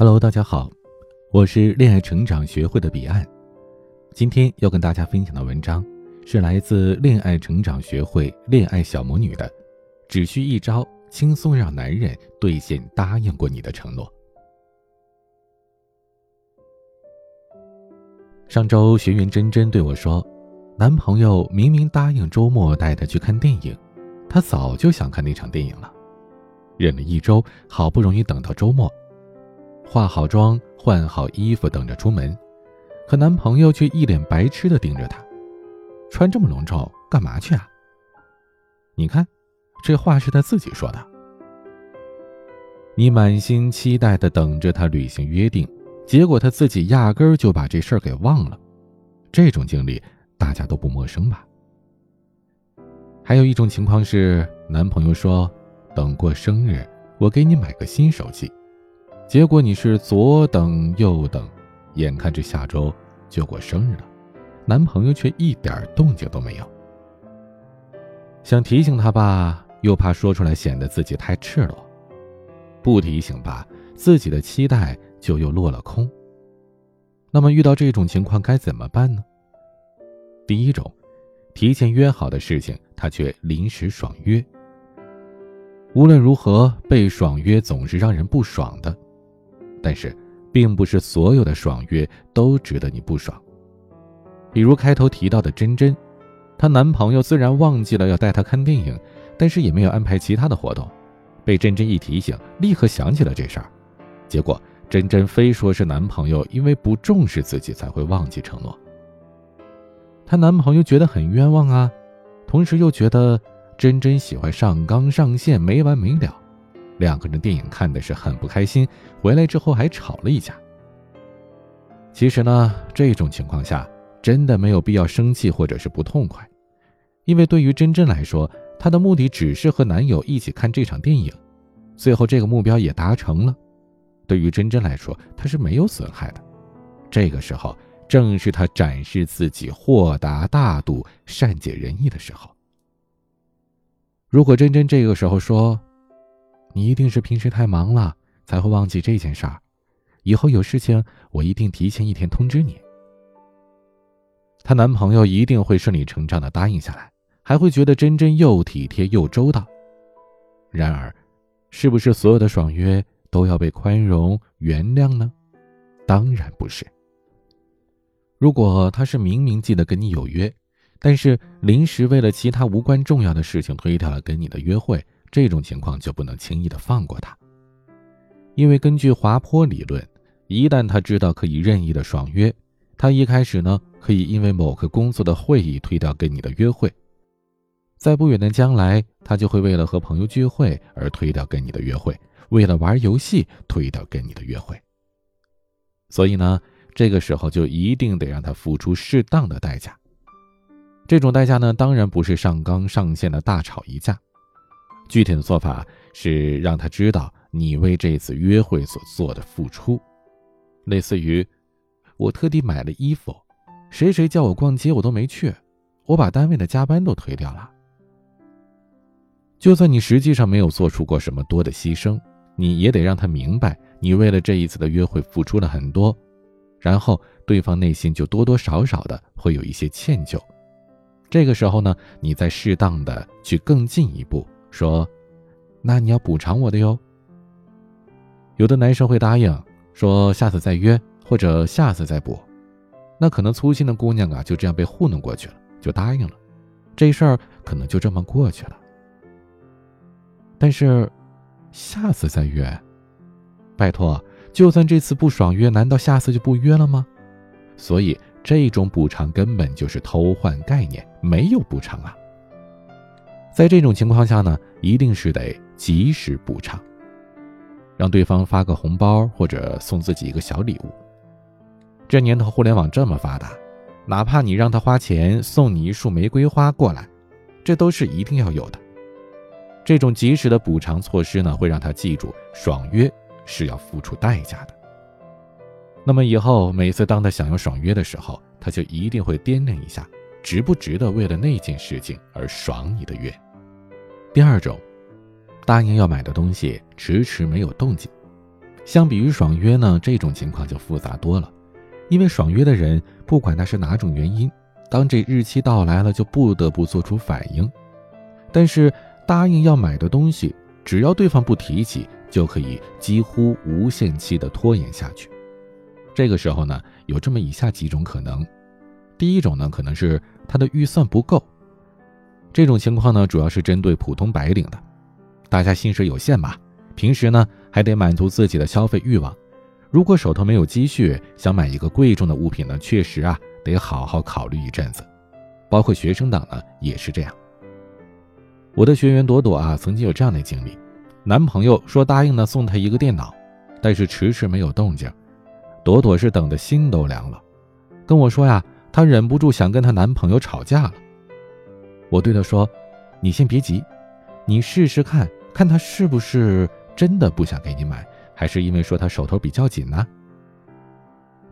Hello，大家好，我是恋爱成长学会的彼岸。今天要跟大家分享的文章是来自恋爱成长学会恋爱小魔女的，只需一招，轻松让男人兑现答应过你的承诺。上周学员真真对我说，男朋友明明答应周末带她去看电影，她早就想看那场电影了，忍了一周，好不容易等到周末。化好妆，换好衣服，等着出门，可男朋友却一脸白痴的盯着她，穿这么隆重干嘛去啊？你看，这话是他自己说的。你满心期待的等着他履行约定，结果他自己压根儿就把这事儿给忘了。这种经历大家都不陌生吧？还有一种情况是，男朋友说，等过生日我给你买个新手机。结果你是左等右等，眼看着下周就过生日了，男朋友却一点动静都没有。想提醒他吧，又怕说出来显得自己太赤裸；不提醒吧，自己的期待就又落了空。那么遇到这种情况该怎么办呢？第一种，提前约好的事情，他却临时爽约。无论如何，被爽约总是让人不爽的。但是，并不是所有的爽约都值得你不爽。比如开头提到的真真，她男朋友虽然忘记了要带她看电影，但是也没有安排其他的活动。被真真一提醒，立刻想起了这事儿。结果真真非说是男朋友因为不重视自己才会忘记承诺。她男朋友觉得很冤枉啊，同时又觉得真真喜欢上纲上线，没完没了。两个人电影看的是很不开心，回来之后还吵了一架。其实呢，这种情况下真的没有必要生气或者是不痛快，因为对于真真来说，她的目的只是和男友一起看这场电影，最后这个目标也达成了。对于真真来说，她是没有损害的。这个时候正是她展示自己豁达大度、善解人意的时候。如果真真这个时候说，你一定是平时太忙了，才会忘记这件事儿。以后有事情，我一定提前一天通知你。她男朋友一定会顺理成章的答应下来，还会觉得真真又体贴又周到。然而，是不是所有的爽约都要被宽容原谅呢？当然不是。如果他是明明记得跟你有约，但是临时为了其他无关重要的事情推掉了跟你的约会。这种情况就不能轻易的放过他，因为根据滑坡理论，一旦他知道可以任意的爽约，他一开始呢可以因为某个工作的会议推掉跟你的约会，在不远的将来，他就会为了和朋友聚会而推掉跟你的约会，为了玩游戏推掉跟你的约会。所以呢，这个时候就一定得让他付出适当的代价，这种代价呢，当然不是上纲上线的大吵一架。具体的做法是让他知道你为这次约会所做的付出，类似于我特地买了衣服，谁谁叫我逛街我都没去，我把单位的加班都推掉了。就算你实际上没有做出过什么多的牺牲，你也得让他明白你为了这一次的约会付出了很多，然后对方内心就多多少少的会有一些歉疚。这个时候呢，你再适当的去更进一步。说，那你要补偿我的哟。有的男生会答应说下次再约，或者下次再补。那可能粗心的姑娘啊，就这样被糊弄过去了，就答应了，这事儿可能就这么过去了。但是，下次再约，拜托，就算这次不爽约，难道下次就不约了吗？所以，这种补偿根本就是偷换概念，没有补偿啊。在这种情况下呢，一定是得及时补偿，让对方发个红包或者送自己一个小礼物。这年头互联网这么发达，哪怕你让他花钱送你一束玫瑰花过来，这都是一定要有的。这种及时的补偿措施呢，会让他记住爽约是要付出代价的。那么以后每次当他想要爽约的时候，他就一定会掂量一下。值不值得为了那件事情而爽你的约？第二种，答应要买的东西迟迟没有动静，相比于爽约呢，这种情况就复杂多了。因为爽约的人，不管他是哪种原因，当这日期到来了，就不得不做出反应。但是答应要买的东西，只要对方不提起，就可以几乎无限期的拖延下去。这个时候呢，有这么以下几种可能：第一种呢，可能是他的预算不够。这种情况呢，主要是针对普通白领的，大家薪水有限嘛，平时呢还得满足自己的消费欲望。如果手头没有积蓄，想买一个贵重的物品呢，确实啊得好好考虑一阵子。包括学生党呢也是这样。我的学员朵朵啊，曾经有这样的经历：男朋友说答应呢送她一个电脑，但是迟迟没有动静，朵朵是等的心都凉了，跟我说呀，她忍不住想跟她男朋友吵架了。我对她说：“你先别急，你试试看看他是不是真的不想给你买。”还是因为说她手头比较紧呢。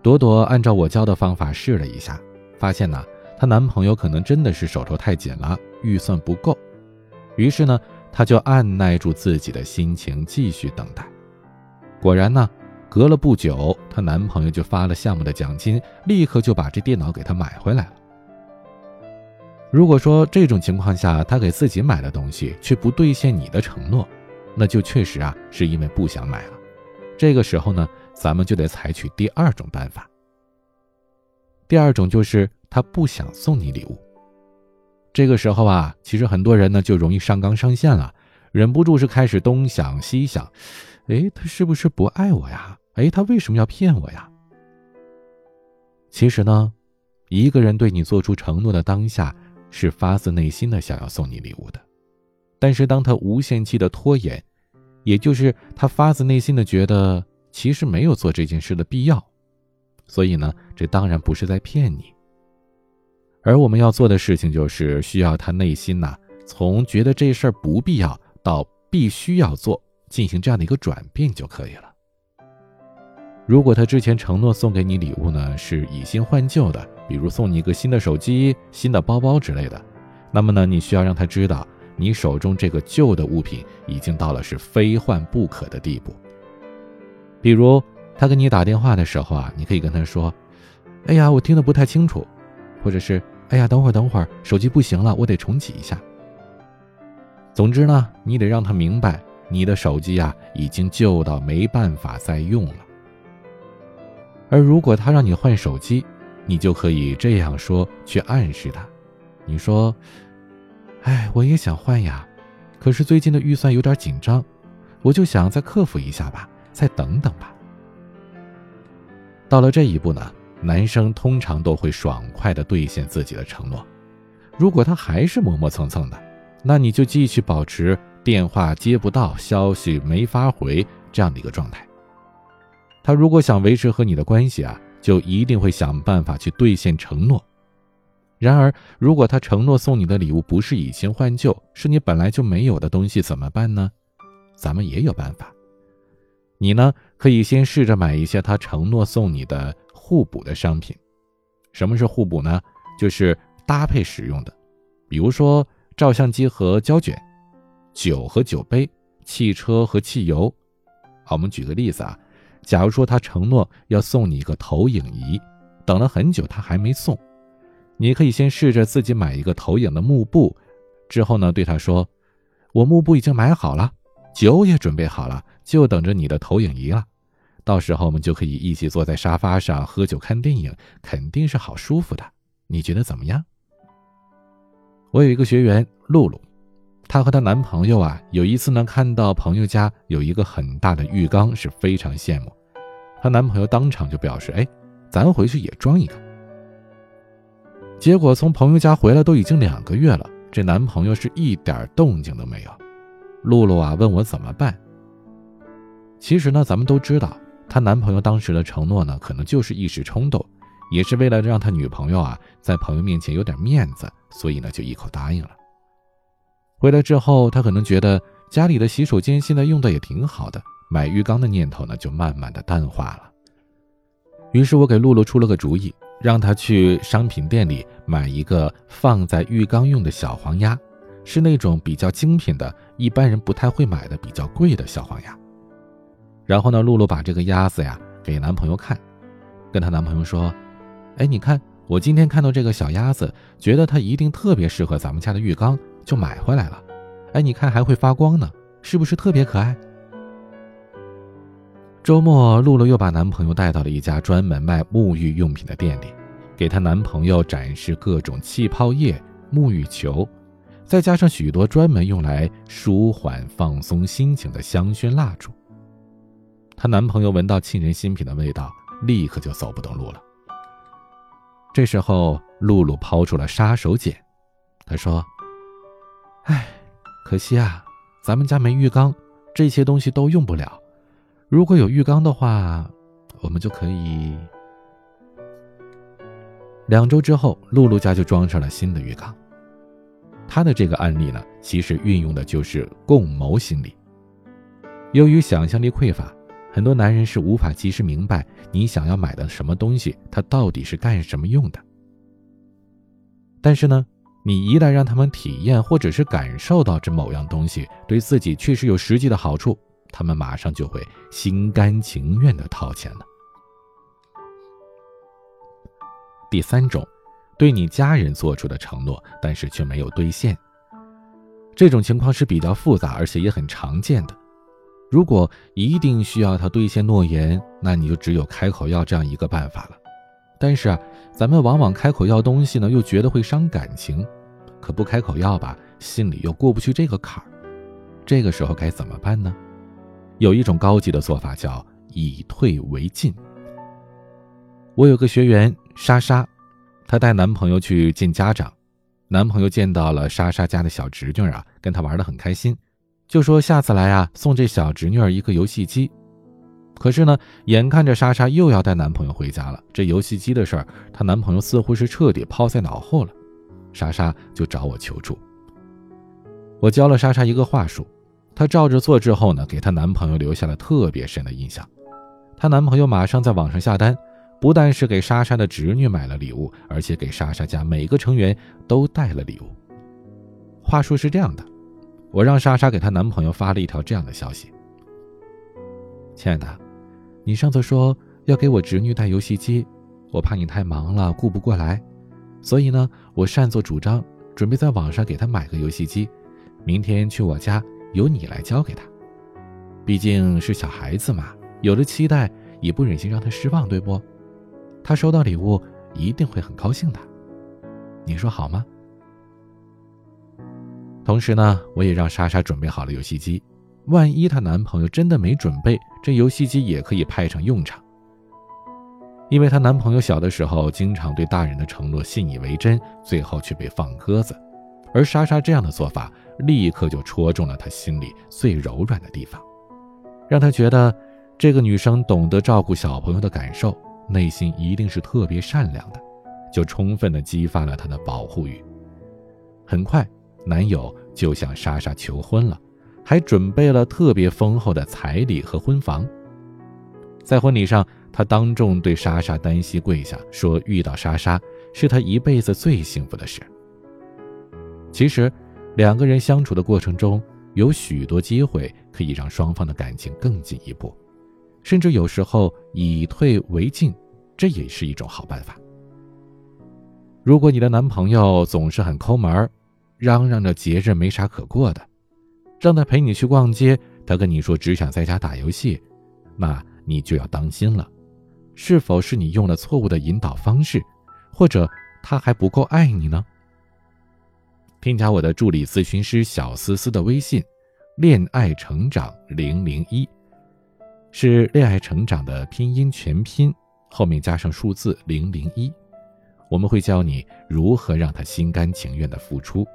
朵朵按照我教的方法试了一下，发现呢，她男朋友可能真的是手头太紧了，预算不够。于是呢，她就按耐住自己的心情，继续等待。果然呢，隔了不久，她男朋友就发了项目的奖金，立刻就把这电脑给她买回来了。如果说这种情况下，她给自己买了东西，却不兑现你的承诺，那就确实啊，是因为不想买了。这个时候呢，咱们就得采取第二种办法。第二种就是他不想送你礼物。这个时候啊，其实很多人呢就容易上纲上线了，忍不住是开始东想西想，哎，他是不是不爱我呀？哎，他为什么要骗我呀？其实呢，一个人对你做出承诺的当下，是发自内心的想要送你礼物的，但是当他无限期的拖延。也就是他发自内心的觉得，其实没有做这件事的必要，所以呢，这当然不是在骗你。而我们要做的事情，就是需要他内心呐，从觉得这事儿不必要到必须要做，进行这样的一个转变就可以了。如果他之前承诺送给你礼物呢，是以新换旧的，比如送你一个新的手机、新的包包之类的，那么呢，你需要让他知道。你手中这个旧的物品已经到了是非换不可的地步。比如他给你打电话的时候啊，你可以跟他说：“哎呀，我听得不太清楚。”或者是“哎呀，等会儿等会儿，手机不行了，我得重启一下。”总之呢，你得让他明白你的手机呀已经旧到没办法再用了。而如果他让你换手机，你就可以这样说去暗示他：“你说。”哎，我也想换呀，可是最近的预算有点紧张，我就想再克服一下吧，再等等吧。到了这一步呢，男生通常都会爽快的兑现自己的承诺。如果他还是磨磨蹭蹭的，那你就继续保持电话接不到、消息没法回这样的一个状态。他如果想维持和你的关系啊，就一定会想办法去兑现承诺。然而，如果他承诺送你的礼物不是以新换旧，是你本来就没有的东西，怎么办呢？咱们也有办法。你呢，可以先试着买一些他承诺送你的互补的商品。什么是互补呢？就是搭配使用的，比如说照相机和胶卷，酒和酒杯，汽车和汽油。好，我们举个例子啊，假如说他承诺要送你一个投影仪，等了很久他还没送。你可以先试着自己买一个投影的幕布，之后呢，对他说：“我幕布已经买好了，酒也准备好了，就等着你的投影仪了。到时候我们就可以一起坐在沙发上喝酒看电影，肯定是好舒服的。你觉得怎么样？”我有一个学员露露，她和她男朋友啊，有一次呢，看到朋友家有一个很大的浴缸，是非常羡慕。她男朋友当场就表示：“哎，咱回去也装一个。”结果从朋友家回来都已经两个月了，这男朋友是一点动静都没有。露露啊，问我怎么办。其实呢，咱们都知道，她男朋友当时的承诺呢，可能就是一时冲动，也是为了让他女朋友啊在朋友面前有点面子，所以呢就一口答应了。回来之后，他可能觉得家里的洗手间现在用的也挺好的，买浴缸的念头呢就慢慢的淡化了。于是我给露露出了个主意。让她去商品店里买一个放在浴缸用的小黄鸭，是那种比较精品的，一般人不太会买的比较贵的小黄鸭。然后呢，露露把这个鸭子呀给男朋友看，跟她男朋友说：“哎，你看，我今天看到这个小鸭子，觉得它一定特别适合咱们家的浴缸，就买回来了。哎，你看还会发光呢，是不是特别可爱？”周末，露露又把男朋友带到了一家专门卖沐浴用品的店里，给她男朋友展示各种气泡液、沐浴球，再加上许多专门用来舒缓放松心情的香薰蜡烛。她男朋友闻到沁人心脾的味道，立刻就走不动路了。这时候，露露抛出了杀手锏，她说：“哎，可惜啊，咱们家没浴缸，这些东西都用不了。如果有浴缸的话，我们就可以……”两周之后，露露家就装上了新的浴缸。她的这个案例呢，其实运用的就是共谋心理。由于想象力匮乏。很多男人是无法及时明白你想要买的什么东西，它到底是干什么用的。但是呢，你一旦让他们体验或者是感受到这某样东西对自己确实有实际的好处，他们马上就会心甘情愿的掏钱了。第三种，对你家人做出的承诺，但是却没有兑现，这种情况是比较复杂，而且也很常见的。如果一定需要他兑现诺言，那你就只有开口要这样一个办法了。但是啊，咱们往往开口要东西呢，又觉得会伤感情，可不开口要吧，心里又过不去这个坎儿。这个时候该怎么办呢？有一种高级的做法叫以退为进。我有个学员莎莎，她带男朋友去见家长，男朋友见到了莎莎家的小侄女啊，跟她玩得很开心。就说下次来啊，送这小侄女儿一个游戏机。可是呢，眼看着莎莎又要带男朋友回家了，这游戏机的事儿，她男朋友似乎是彻底抛在脑后了。莎莎就找我求助。我教了莎莎一个话术，她照着做之后呢，给她男朋友留下了特别深的印象。她男朋友马上在网上下单，不但是给莎莎的侄女买了礼物，而且给莎莎家每个成员都带了礼物。话术是这样的。我让莎莎给她男朋友发了一条这样的消息：“亲爱的，你上次说要给我侄女带游戏机，我怕你太忙了顾不过来，所以呢，我擅作主张，准备在网上给她买个游戏机，明天去我家由你来教给她。毕竟是小孩子嘛，有了期待也不忍心让她失望，对不？她收到礼物一定会很高兴的，你说好吗？”同时呢，我也让莎莎准备好了游戏机，万一她男朋友真的没准备，这游戏机也可以派上用场。因为她男朋友小的时候经常对大人的承诺信以为真，最后却被放鸽子，而莎莎这样的做法立刻就戳中了他心里最柔软的地方，让他觉得这个女生懂得照顾小朋友的感受，内心一定是特别善良的，就充分的激发了他的保护欲。很快。男友就向莎莎求婚了，还准备了特别丰厚的彩礼和婚房。在婚礼上，他当众对莎莎单膝跪下，说：“遇到莎莎是他一辈子最幸福的事。”其实，两个人相处的过程中，有许多机会可以让双方的感情更进一步，甚至有时候以退为进，这也是一种好办法。如果你的男朋友总是很抠门儿，嚷嚷着节日没啥可过的，让他陪你去逛街，他跟你说只想在家打游戏，那你就要当心了，是否是你用了错误的引导方式，或者他还不够爱你呢？添加我的助理咨询师小思思的微信，恋爱成长零零一，是恋爱成长的拼音全拼，后面加上数字零零一，我们会教你如何让他心甘情愿的付出。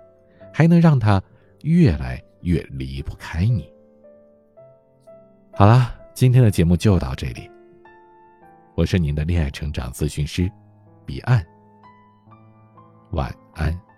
还能让他越来越离不开你。好了，今天的节目就到这里。我是您的恋爱成长咨询师，彼岸。晚安。